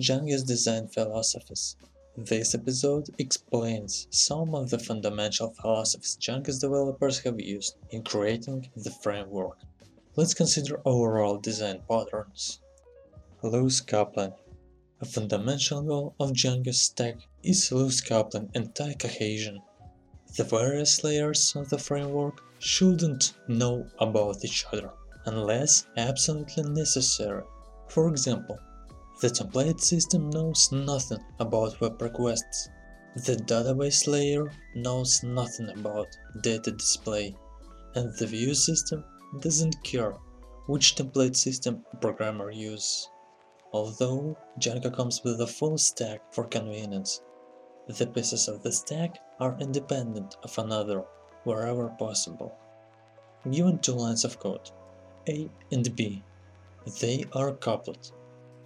Django's design philosophies. This episode explains some of the fundamental philosophies Django's developers have used in creating the framework. Let's consider overall design patterns. Loose coupling. A fundamental goal of Django's stack is loose coupling and tight cohesion. The various layers of the framework shouldn't know about each other unless absolutely necessary. For example, the template system knows nothing about web requests. The database layer knows nothing about data display, and the view system doesn't care which template system a programmer uses. Although Django comes with a full stack for convenience, the pieces of the stack are independent of another wherever possible. Given two lines of code, A and B, they are coupled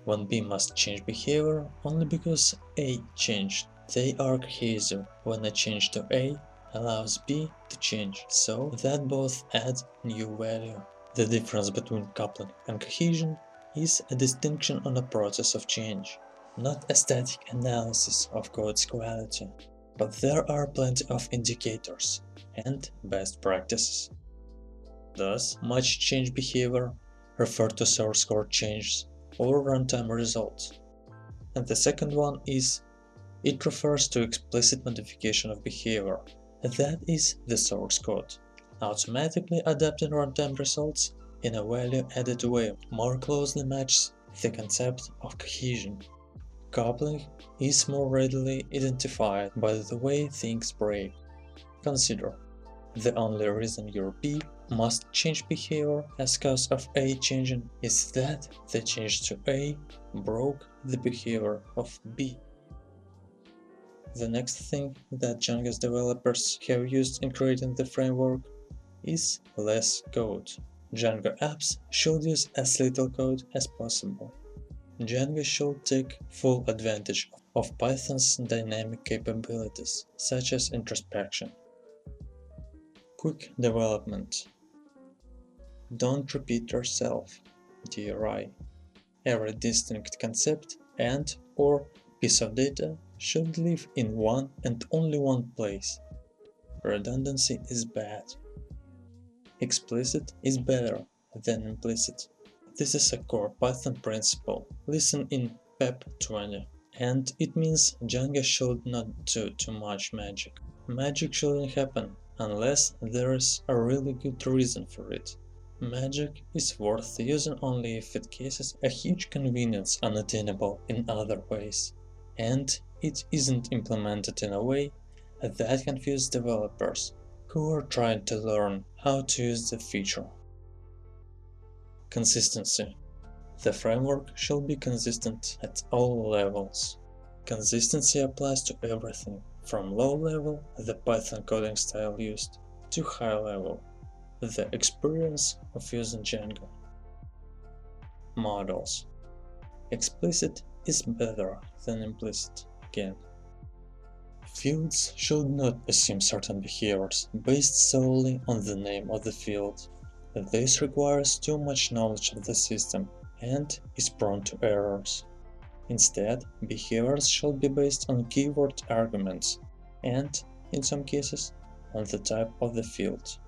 when B must change behavior only because A changed. They are cohesive when a change to A allows B to change, so that both add new value. The difference between coupling and cohesion is a distinction on a process of change, not a static analysis of code's quality. But there are plenty of indicators and best practices. Thus, much change behavior refer to source code changes or runtime results. And the second one is it refers to explicit modification of behavior, that is the source code, automatically adapting runtime results in a value-added way more closely matches the concept of cohesion. Coupling is more readily identified by the way things break. Consider, the only reason your B must change behavior as cause of A changing is that the change to A broke the behavior of B. The next thing that Django's developers have used in creating the framework is less code. Django apps should use as little code as possible. Django should take full advantage of Python's dynamic capabilities, such as introspection. Quick development don't repeat yourself, DRY. Every distinct concept and or piece of data should live in one and only one place. Redundancy is bad. Explicit is better than implicit. This is a core Python principle, listen in PEP 20, and it means Django should not do too much magic. Magic shouldn't happen unless there is a really good reason for it. Magic is worth using only if it causes a huge convenience unattainable in other ways, and it isn't implemented in a way that confuses developers who are trying to learn how to use the feature. Consistency The framework should be consistent at all levels. Consistency applies to everything, from low level, the Python coding style used, to high level, the experience of using Django. Models Explicit is better than implicit again. Fields should not assume certain behaviors based solely on the name of the field. This requires too much knowledge of the system and is prone to errors. Instead, behaviors should be based on keyword arguments and, in some cases, on the type of the field.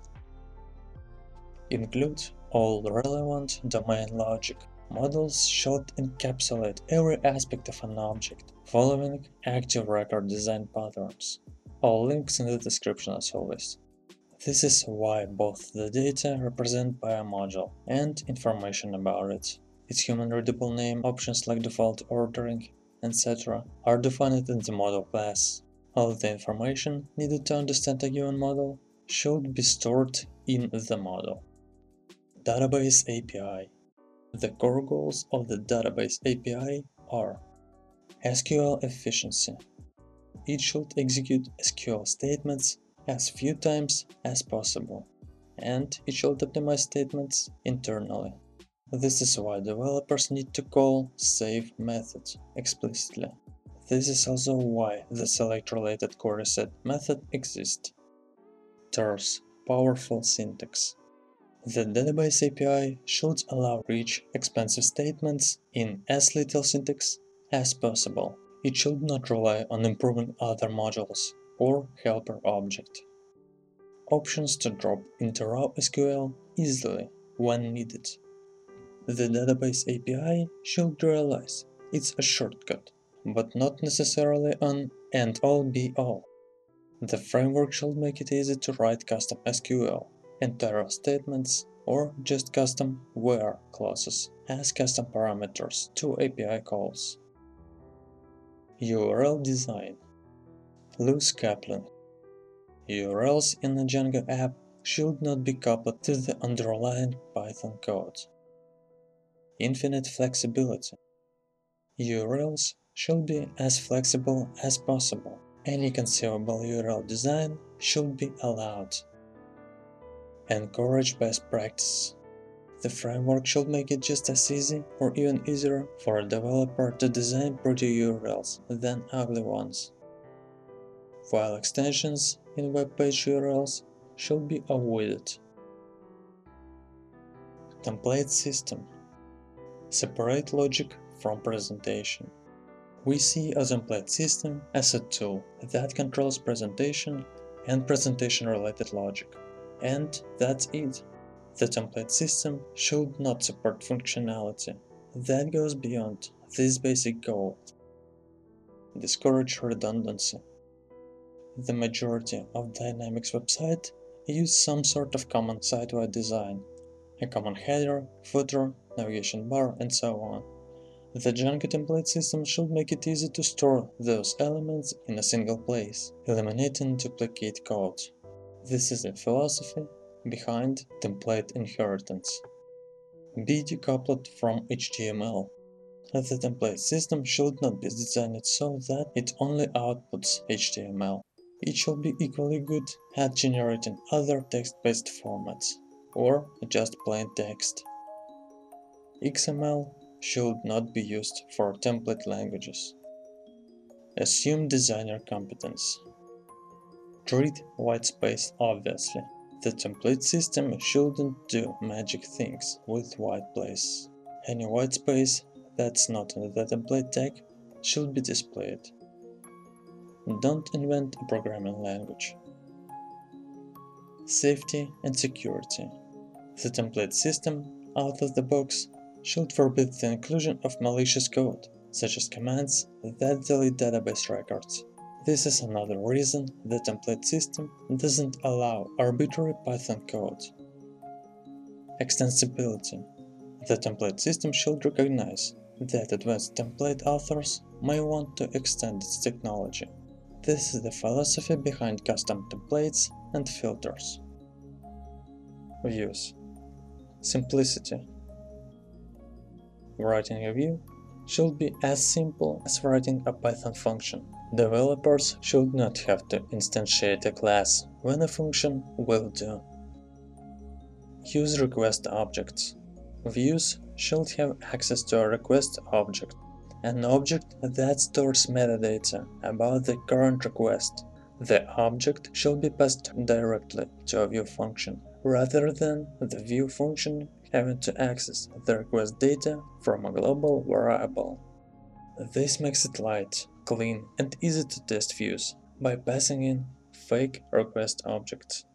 Include all relevant domain logic. Models should encapsulate every aspect of an object, following active record design patterns. All links in the description as always. This is why both the data represented by a module and information about it, its human readable name, options like default ordering, etc. are defined in the model class. All the information needed to understand a given model should be stored in the model. Database API The core goals of the Database API are SQL efficiency. It should execute SQL statements as few times as possible, and it should optimize statements internally. This is why developers need to call save method explicitly. This is also why the select related query set method exists. Terse, powerful syntax. The database API should allow rich, expensive statements in as little syntax as possible. It should not rely on improving other modules or helper object. Options to drop into raw SQL easily when needed. The database API should realize it's a shortcut, but not necessarily an end-all be-all. The framework should make it easy to write custom SQL, entire statements, or just custom where clauses as custom parameters to API calls. URL design Loose coupling URLs in a Django app should not be coupled to the underlying Python code. Infinite flexibility URLs should be as flexible as possible any conceivable URL design should be allowed. Encourage best practice. The framework should make it just as easy or even easier for a developer to design pretty URLs than ugly ones. File extensions in web page URLs should be avoided. Template system. Separate logic from presentation. We see a template system as a tool that controls presentation and presentation-related logic. And that's it. The template system should not support functionality that goes beyond this basic goal. Discourage redundancy. The majority of Dynamics websites use some sort of common site-wide design, a common header, footer, navigation bar, and so on. The Django template system should make it easy to store those elements in a single place, eliminating duplicate code. This is the philosophy behind template inheritance. Be decoupled from HTML. The template system should not be designed so that it only outputs HTML. It should be equally good at generating other text-based formats, or just plain text. XML should not be used for template languages. Assume designer competence. Treat whitespace obviously. The template system shouldn't do magic things with white whitespace. Any whitespace that's not in the template tag should be displayed. Don't invent a programming language. Safety and security. The template system, out of the box, should forbid the inclusion of malicious code, such as commands that delete database records. This is another reason the template system doesn't allow arbitrary Python code. Extensibility The template system should recognize that advanced template authors may want to extend its technology. This is the philosophy behind custom templates and filters. Views Simplicity Writing a view should be as simple as writing a Python function. Developers should not have to instantiate a class when a function will do. Use request objects. Views should have access to a request object, an object that stores metadata about the current request. The object should be passed directly to a view function, rather than the view function having to access the request data from a global variable. This makes it light, clean and easy to test views by passing in fake request objects.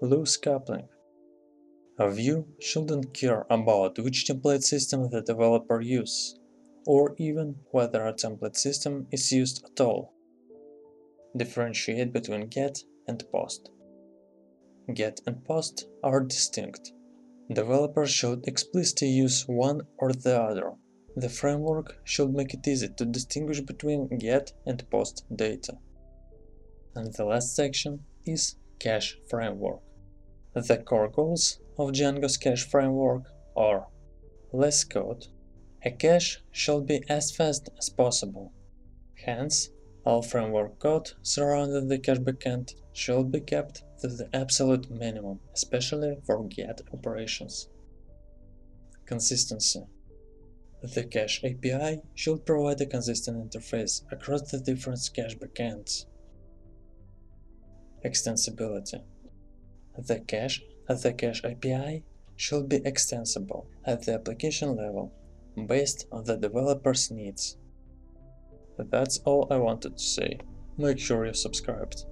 Loose coupling A view shouldn't care about which template system the developer uses, or even whether a template system is used at all. Differentiate between get and post. Get and post are distinct Developers should explicitly use one or the other. The framework should make it easy to distinguish between get and post data. And the last section is Cache Framework. The core goals of Django's cache framework are less code. A cache should be as fast as possible. Hence, all framework code surrounding the cache backend should be kept to the absolute minimum, especially for GET operations. Consistency The Cache API should provide a consistent interface across the different cache backends. Extensibility The cache the Cache API should be extensible at the application level. based on the developer's needs. That's all I wanted to say. Make sure you're subscribed.